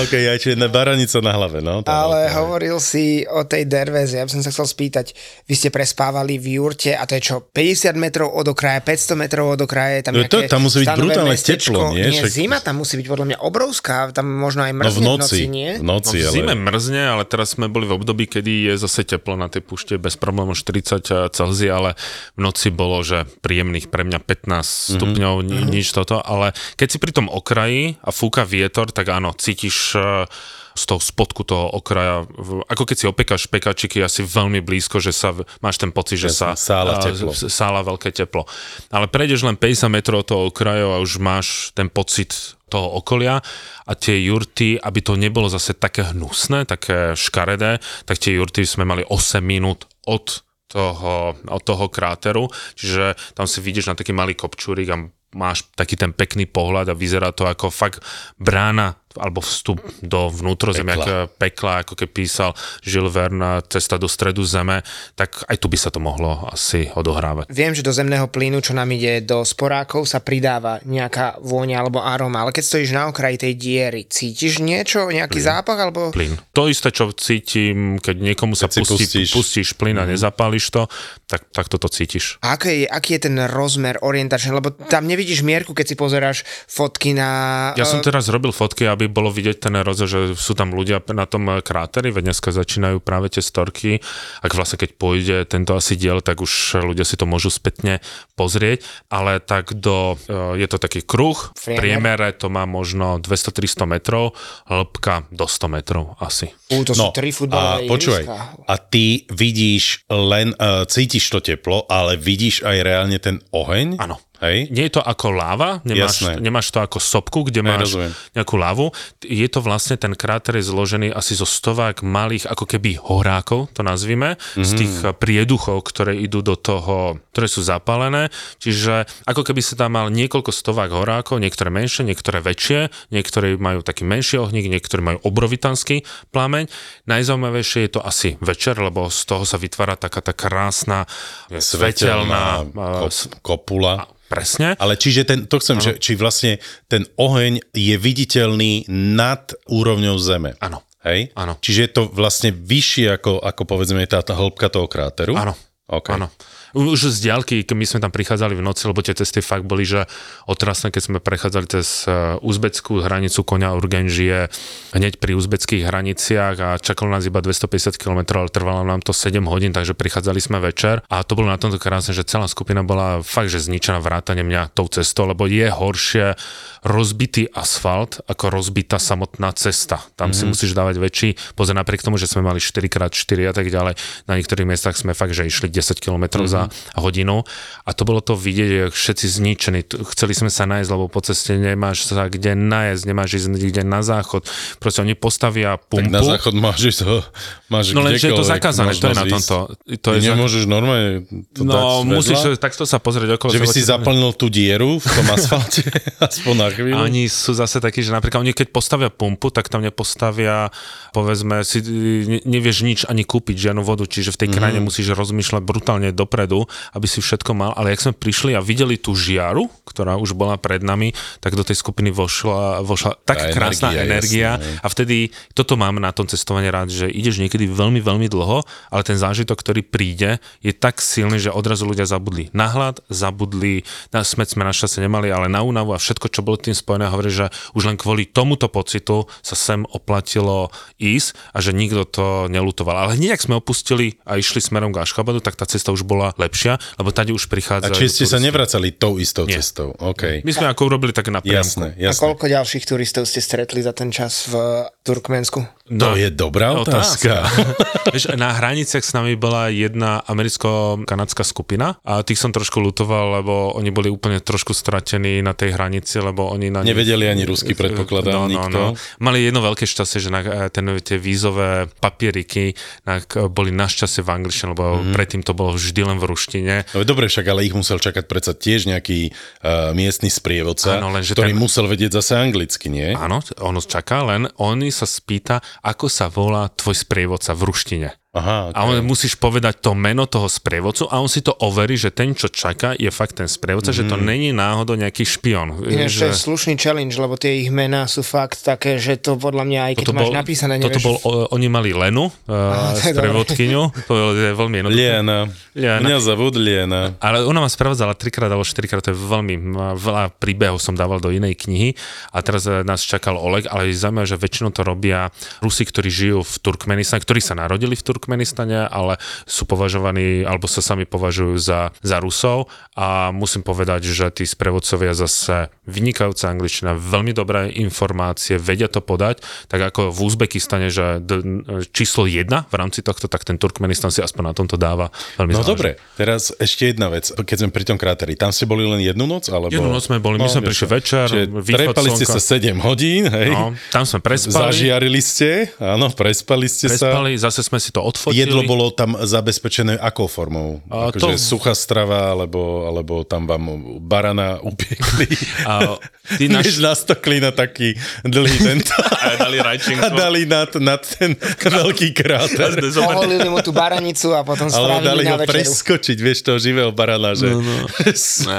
OK, aj či jedna baranica na hlave, no. to Ale veľké. hovoril si o tej derveze, ja by som sa chcel spýtať, vy ste prespávali v jurte a to je čo, 50 metrov od okraja, 500 metrov od okraja, tam No to- tam musí byť brutálne mestečko. teplo, nie? Nie, Však- zima tam musí byť podľa mňa obrovská, tam možno aj No mrzne v noci, nie? v noci, No v zime ale... mrzne, ale teraz sme boli v období, kedy je zase teplo na tej púšte, bez problémov 40 Celzia, ale v noci bolo, že príjemných pre mňa 15 stupňov, ni- nič toto, ale keď si pri tom okraji a fúka vietor, tak áno, cítiš eh, z toho spodku toho okraja, ako keď si opekáš pekačiky asi veľmi blízko, že sa, máš ten pocit, že sa sála eh, teplo. sála veľké teplo. Ale prejdeš len 50 metrov toho okraju a už máš ten pocit toho okolia a tie jurty, aby to nebolo zase také hnusné, také škaredé, tak tie jurty sme mali 8 minút od toho, od toho kráteru, čiže tam si vidíš na taký malý kopčúrik a máš taký ten pekný pohľad a vyzerá to ako fakt brána alebo vstup do vnútrozemia, Pekla. pekla. pekla, ako keď písal Jules Verne, cesta do stredu zeme, tak aj tu by sa to mohlo asi odohrávať. Viem, že do zemného plynu, čo nám ide do sporákov, sa pridáva nejaká vôňa alebo aroma, ale keď stojíš na okraji tej diery, cítiš niečo, nejaký zápach alebo... plyn. To isté, čo cítim, keď niekomu sa Keď pustí, pustíš. plyn a nezapáliš to, tak, tak toto cítiš. A aký je, aký je ten rozmer orientačný? Lebo tam nevidíš mierku, keď si pozeráš fotky na... Ja som eh, teraz robil fotky, aby bolo vidieť ten rozdiel, že sú tam ľudia na tom kráteri, veď dneska začínajú práve tie storky. Ak vlastne keď pôjde tento asi diel, tak už ľudia si to môžu spätne pozrieť, ale tak do, eh, je to taký kruh, v Priemer. priemere to má možno 200-300 metrov, hĺbka do 100 metrov asi. Ú, to sú No, tri a futbalové počúvaj, ihriska. a ty vidíš len, uh, cítiš to teplo, ale vidíš aj reálne ten oheň? Áno. Hej? Nie je to ako láva, nemáš, Jasné. nemáš to ako sopku, kde máš rozumiem. nejakú lávu. Je to vlastne, ten kráter je zložený asi zo stovák malých, ako keby horákov, to nazvime, mm-hmm. z tých eh, prieduchov, ktoré idú do toho, ktoré sú zapálené. Čiže ako keby sa tam mal niekoľko stovák horákov, niektoré menšie, niektoré väčšie, niektoré majú taký menší ohník, niektoré majú obrovitanský plameň. Najzaujímavejšie je to asi večer, lebo z toho sa vytvára taká tá krásna, eh, svetelná, eh, kop, kopula. Presne. Ale čiže ten, to chcem, že, či vlastne ten oheň je viditeľný nad úrovňou Zeme. Áno. Hej? Áno. Čiže je to vlastne vyššie ako, ako povedzme tá, tá hĺbka toho kráteru? Áno. OK. Áno. Už z diaľky, keď my sme tam prichádzali v noci, lebo tie cesty fakt boli, že otrasné, keď sme prechádzali cez e, uzbeckú hranicu konia Urgen žije hneď pri uzbeckých hraniciach a čakalo nás iba 250 km, ale trvalo nám to 7 hodín, takže prichádzali sme večer. A to bolo na tomto krásne, že celá skupina bola fakt, že zničená vrátane mňa tou cestou, lebo je horšie rozbitý asfalt ako rozbitá samotná cesta. Tam mm-hmm. si musíš dávať väčší pozor napriek tomu, že sme mali 4x4 a tak ďalej. Na niektorých miestach sme fakt, že išli 10 km mm-hmm. za hodinu a to bolo to vidieť, že všetci zničení. Chceli sme sa nájsť, lebo po ceste nemáš sa kde nájsť, nemáš ísť kde na záchod. Proste oni postavia pumpu. Tak na záchod máš ísť, máš No len, že je to zakázané, to je na tomto. To je nemôžeš normálne to No, musíš takto sa pozrieť okolo. Že by si zaplnil tú dieru v tom asfalte, aspoň na chvíľu. Oni sú zase takí, že napríklad oni keď postavia pumpu, tak tam nepostavia, povedzme, si nevieš nič ani kúpiť, žiadnu vodu, čiže v tej krajine mm. musíš rozmýšľať brutálne dopredu, aby si všetko mal, ale ak sme prišli a videli tú žiaru, ktorá už bola pred nami, tak do tej skupiny vošla, vošla tak krásna energia, energia jasne, a vtedy toto mám na tom cestovaní rád, že ideš niekedy veľmi, veľmi dlho, ale ten zážitok, ktorý príde, je tak silný, že odrazu ľudia zabudli na hlad, zabudli, na smet sme našťastie nemali, ale na únavu a všetko, čo bolo tým spojené, hovorí, že už len kvôli tomuto pocitu sa sem oplatilo ísť a že nikto to nelutoval. Ale hneď, ak sme opustili a išli smerom k Ašchabadu, tak tá cesta už bola lepšia, lebo tady už prichádza. A či ste sa nevracali tou istou Nie. cestou? Okay. My sme ako urobili tak na Jasné, jasné. A koľko ďalších turistov ste stretli za ten čas v Turkmensku? No, to je dobrá otázka. otázka. na hraniciach s nami bola jedna americko-kanadská skupina a tých som trošku lutoval, lebo oni boli úplne trošku stratení na tej hranici, lebo oni na Nevedeli ani rusky, predpokladám, no, no, nikto. No. Mali jedno veľké šťastie, že na eh, ten, tie vízové papieriky na, boli našťastie v angličtine, lebo mm-hmm. predtým to bolo vždy len v ruštine. No dobre, však ale ich musel čakať predsa tiež nejaký uh, miestny sprievodca, áno, len, ktorý ten... musel vedieť zase anglicky, nie? Áno, on čaká, len oni sa spýta, ako sa volá tvoj sprievodca v ruštine. Aha, okay. A on musíš povedať to meno toho sprievodcu a on si to overí, že ten, čo čaká, je fakt ten sprievodca, mm. že to mhm. není náhodou nejaký špion. Ináč že... to je slušný challenge, lebo tie ich mená sú fakt také, že to podľa mňa, aj keď toto to máš bol, napísané, nevieš... Toto bol, o, oni mali Lenu, uh, sprievodkyňu, to je veľmi jednoduché. Liena. Liena. Mňa zavod Liena. Ale ona ma sprevádzala trikrát alebo štyrikrát, to je veľmi, veľa príbehov som dával do inej knihy a teraz eh, nás čakal Oleg, ale je zaujímavé, že väčšinou to robia Rusi, ktorí žijú v Turkmenistane, ktorí sa narodili v Turkmenistane Turkmenistane, ale sú považovaní, alebo sa sami považujú za, za Rusov a musím povedať, že tí sprevodcovia zase vynikajúca angličtina, veľmi dobré informácie, vedia to podať, tak ako v Uzbekistane, že d- číslo jedna v rámci tohto, tak ten Turkmenistan si aspoň na tomto dáva veľmi No dobre, teraz ešte jedna vec, keď sme pri tom kráteri, tam ste boli len jednu noc? Alebo... Jednu noc sme boli, my no, sme prišli večer, Trepali ste sa 7 hodín, hej? No, tam sme prespali. Zažiarili ste, áno, prespali ste prespali, sa. zase sme si to odfotili. Jedlo bolo tam zabezpečené akou formou? Akože to... suchá strava, alebo, alebo tam vám barana upiekli? A ty naš... nastokli na taký dlhý tento. a dali rajčinku. A dali nad, nad ten veľký kráter. Poholili mu tú baranicu a potom spravili dali ho preskočiť, vieš, toho živého barana, že no, no.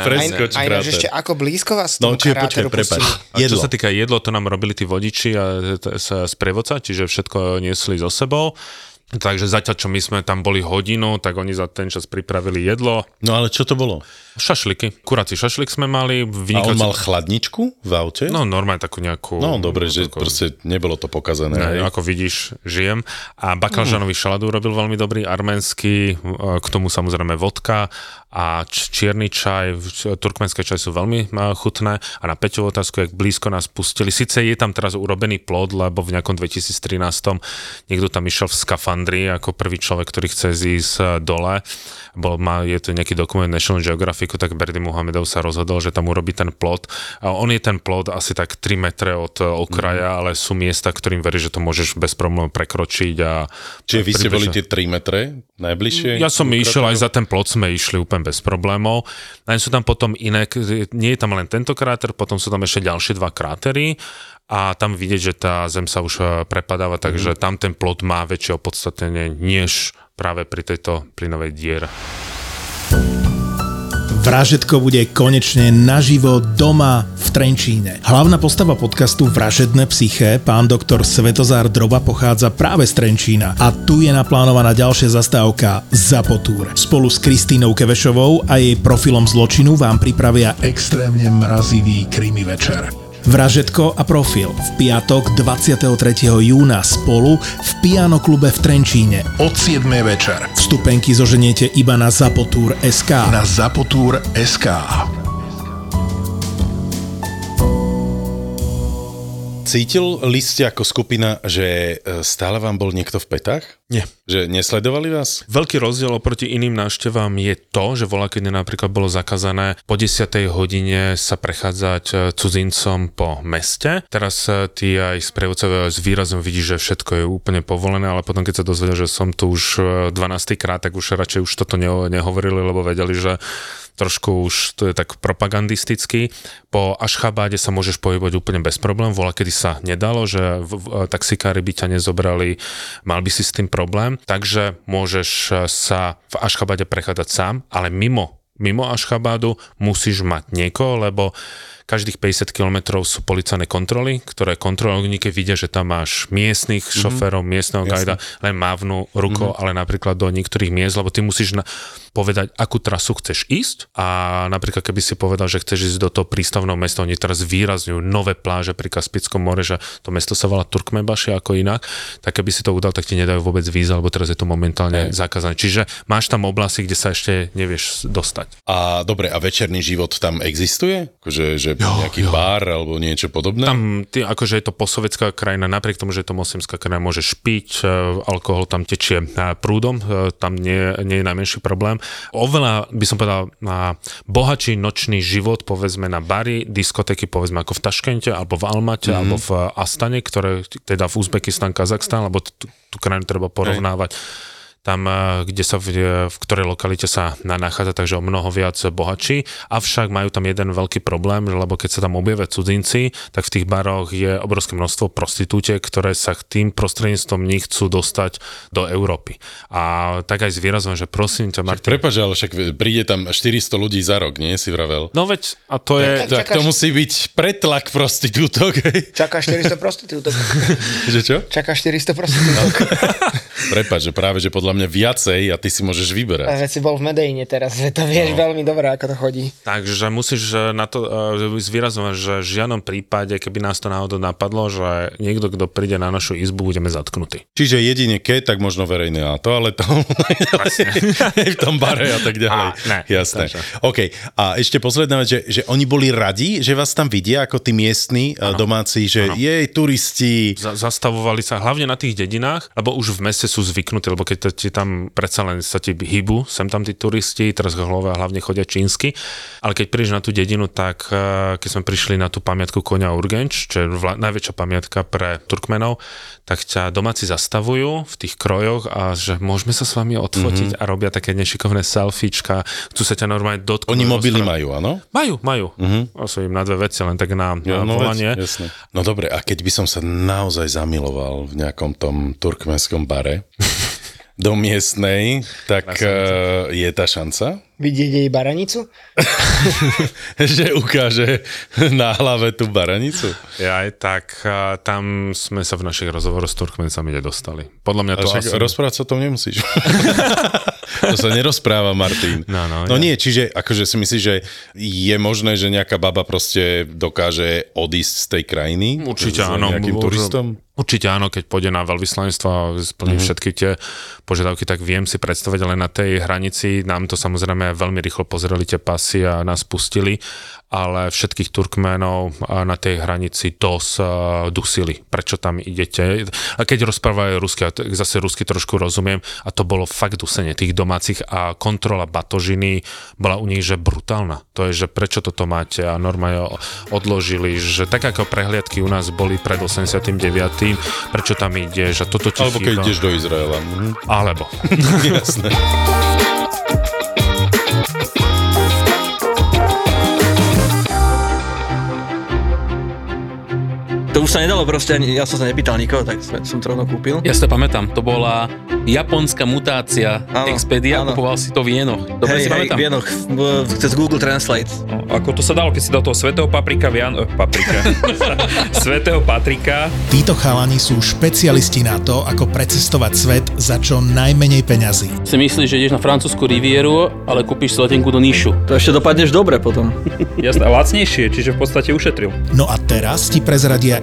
preskoč aj, aj, ešte ako blízko vás no, čiže, počkaj, prepáč. Jedlo. Čo sa týka jedlo, to nám robili tí vodiči a z prevodca, čiže všetko niesli so sebou. Takže zatiaľ, čo my sme tam boli hodinu, tak oni za ten čas pripravili jedlo. No ale čo to bolo? Šašliky. Kurací šašlik sme mali. Vynikajúci... A on mal chladničku v aute? No normálne takú nejakú... No dobre, že takú... proste nebolo to pokazané. Ne, ako vidíš, žijem. A bakalžanový mm. šaladu robil veľmi dobrý, arménsky, k tomu samozrejme vodka a čierny čaj, turkmenské čaj sú veľmi chutné a na Peťovú otázku, jak blízko nás pustili. Sice je tam teraz urobený plod, lebo v nejakom 2013 niekto tam išiel v skafandri ako prvý človek, ktorý chce ísť e, dole. Bol, má, je to nejaký dokument National Geographicu, tak Berdy Muhamedov sa rozhodol, že tam urobí ten plod. A on je ten plod asi tak 3 metre od e, okraja, mm. ale sú miesta, ktorým verí, že to môžeš bez problémov prekročiť. A Čiže vy ste boli tie 3 metre najbližšie? Ja som išiel aj za ten plod, sme išli úplne bez problémov. Len sú tam potom iné, nie je tam len tento kráter, potom sú tam ešte ďalšie dva krátery a tam vidieť, že tá zem sa už e, prepadáva, mm. takže tam ten plot má väčšie opodstatnenie, než práve pri tejto plynovej diere. Vražetko bude konečne naživo doma v Trenčíne. Hlavná postava podcastu Vražedné psyché, pán doktor Svetozár Droba pochádza práve z Trenčína a tu je naplánovaná ďalšia zastávka Zapotúr. Spolu s Kristínou Kevešovou a jej profilom zločinu vám pripravia extrémne mrazivý krimi večer. Vražetko a profil v piatok 23. júna spolu v Piano klube v Trenčíne od 7. večer. Vstupenky zoženiete iba na Zapotúr SK. Na Zapotúr Cítili ste ako skupina, že e, stále vám bol niekto v petách? Nie. Že nesledovali vás? Veľký rozdiel oproti iným návštevám je to, že voľa, keď napríklad bolo zakázané po 10. hodine sa prechádzať e, cudzincom po meste. Teraz e, ty aj sprievodcovia s výrazom vidíš, že všetko je úplne povolené, ale potom keď sa dozvedel, že som tu už 12. krát, tak už radšej už toto nehovorili, lebo vedeli, že trošku už to je tak propagandisticky. Po Ašchabáde sa môžeš pohybovať úplne bez problém, voľa kedy sa nedalo, že v, v, taxikári by ťa nezobrali, mal by si s tým problém, takže môžeš sa v Ašchabáde prechádzať sám, ale mimo mimo Ašchabádu musíš mať niekoho, lebo každých 50 km sú policajné kontroly, ktoré kontrolníky vidia, že tam máš miestnych mm-hmm. šoférov, miestneho gajda, len mávnu rukou, mm-hmm. ale napríklad do niektorých miest, lebo ty musíš na, povedať, akú trasu chceš ísť a napríklad keby si povedal, že chceš ísť do toho prístavného mesta, oni teraz výrazňujú nové pláže pri Kaspickom more, že to mesto sa volá Turkmenbaši ako inak, tak keby si to udal, tak ti nedajú vôbec víza, lebo teraz je to momentálne Aj. zakázané. Čiže máš tam oblasti, kde sa ešte nevieš dostať. A dobre, a večerný život tam existuje? Akože, že jo, nejaký jo. bar alebo niečo podobné? Tam, ty, akože je to posovetská krajina, napriek tomu, že je to moslimská krajina, môžeš piť, e, alkohol tam tečie e, prúdom, e, tam nie, nie je najmenší problém oveľa, by som povedal, na bohatší nočný život, povedzme na bary, diskotéky, povedzme ako v Taškente, alebo v Almate, mm-hmm. alebo v Astane, ktoré teda v Uzbekistan, Kazachstan, lebo tú, tú krajinu treba porovnávať. Hej tam, eh, kde sa v, v ktorej lokalite sa nachádza, takže o mnoho viac bohatší. Avšak majú tam jeden veľký problém, lebo keď sa tam objavia cudzinci, tak v tých baroch je obrovské množstvo prostitúte, ktoré sa tým prostredníctvom nich chcú dostať do Európy. A tak aj s výrazom, že prosím ťa, Martin... Prepač, ale však príde tam 400 ľudí za rok, nie si vravel? No veď, a to je... Tak, tak to musí byť pretlak prostitútok. Čaká 400 prostitútok. že čo? Čaká 400 prostitútok. Prepač, že práve, že podľa podľa mňa viacej a ty si môžeš vyberať. A si bol v Medejne teraz, že to vieš no. veľmi dobre, ako to chodí. Takže musíš eh, na to zvýrazovať, že v žiadnom prípade, keby nás to náhodou napadlo, že niekto, kto príde na našu izbu, budeme zatknutí. Čiže jedine keď, tak možno verejné a to, ale to v tom bare a tak ďalej. A, ne, Jasné. Takže. OK. A ešte posledná vec, že, že oni boli radi, že vás tam vidia ako tí miestni ano. domáci, že ano. jej turisti. Z- zastavovali sa hlavne na tých dedinách, lebo už v meste sú zvyknutí, lebo keď ti tam predsa len sa ti hybu, sem tam tí turisti, teraz hlove hlavne chodia čínsky, ale keď prídeš na tú dedinu, tak eh, keď sme prišli na tú pamiatku konia Urgenč, čo je vla, najväčšia pamiatka pre Turkmenov, tak ťa domáci zastavujú v tých krojoch a že môžeme sa s vami odfotiť mm-hmm. a robia také nešikovné selfiečka, chcú sa ťa normálne dotknúť. Oni mobily majú, áno? Majú, majú. Mm-hmm. A sú im na dve veci, len tak na, ja, no, volanie. Vec, jasne. No dobre, a keď by som sa naozaj zamiloval v nejakom tom turkmenskom bare, do miestnej, tak uh, je tá šanca? Vidieť jej baranicu? že ukáže na hlave tú baranicu? Ja aj tak, tam sme sa v našich rozhovoroch s Turkmencami nedostali. Podľa mňa to však asi... rozprávať sa o tom nemusíš. to sa nerozpráva, Martin. No, no, no ja. nie, čiže akože si myslíš, že je možné, že nejaká baba proste dokáže odísť z tej krajiny? Určite áno. nejakým turistom? Určite áno, keď pôjde na veľvyslanectvo a splní mm-hmm. všetky tie požiadavky, tak viem si predstaviť, ale na tej hranici nám to samozrejme veľmi rýchlo pozreli tie pasy a nás pustili ale všetkých Turkménov na tej hranici dosť uh, dusili. Prečo tam idete? A keď rozprávajú rusky, zase rusky trošku rozumiem, a to bolo fakt dusenie tých domácich a kontrola batožiny bola u nich, že brutálna. To je, že prečo toto máte a normálne odložili, že tak ako prehliadky u nás boli pred 89. Prečo tam ideš a toto ti Alebo keď ideš do Izraela. Mhm. Alebo. Jasné. už sa nedalo proste, ani, ja som sa nepýtal nikoho, tak som som to rovno kúpil. Ja si to pamätám, to bola japonská mutácia Áno, Expedia, áno. kupoval si to v jenoch. Dobre hej, si hej, pamätám. v Vienoch, v- cez Google Translate. No, ako to sa dalo, keď si dal toho svetého paprika, Vian... eh, paprika. svetého Patrika. Títo chalani sú špecialisti na to, ako precestovať svet za čo najmenej peňazí. Si myslíš, že ideš na francúzsku rivieru, ale kúpiš si letenku do Níšu. To ešte dopadneš dobre potom. Jasné, lacnejšie, čiže v podstate ušetril. No a teraz ti prezradia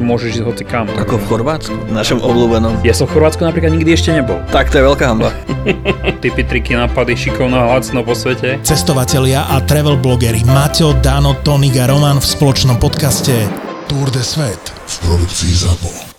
môžeš ísť hoci kam. Ako v Chorvátsku, našom obľúbenom. Ja som v Chorvátsku napríklad nikdy ešte nebol. Tak to je veľká hamba. Typy, triky, nápady, šikovná lacno po svete. Cestovatelia a travel blogery Maťo, Dano, Tonik a Roman v spoločnom podcaste Tour de Svet v produkcii ZAPO.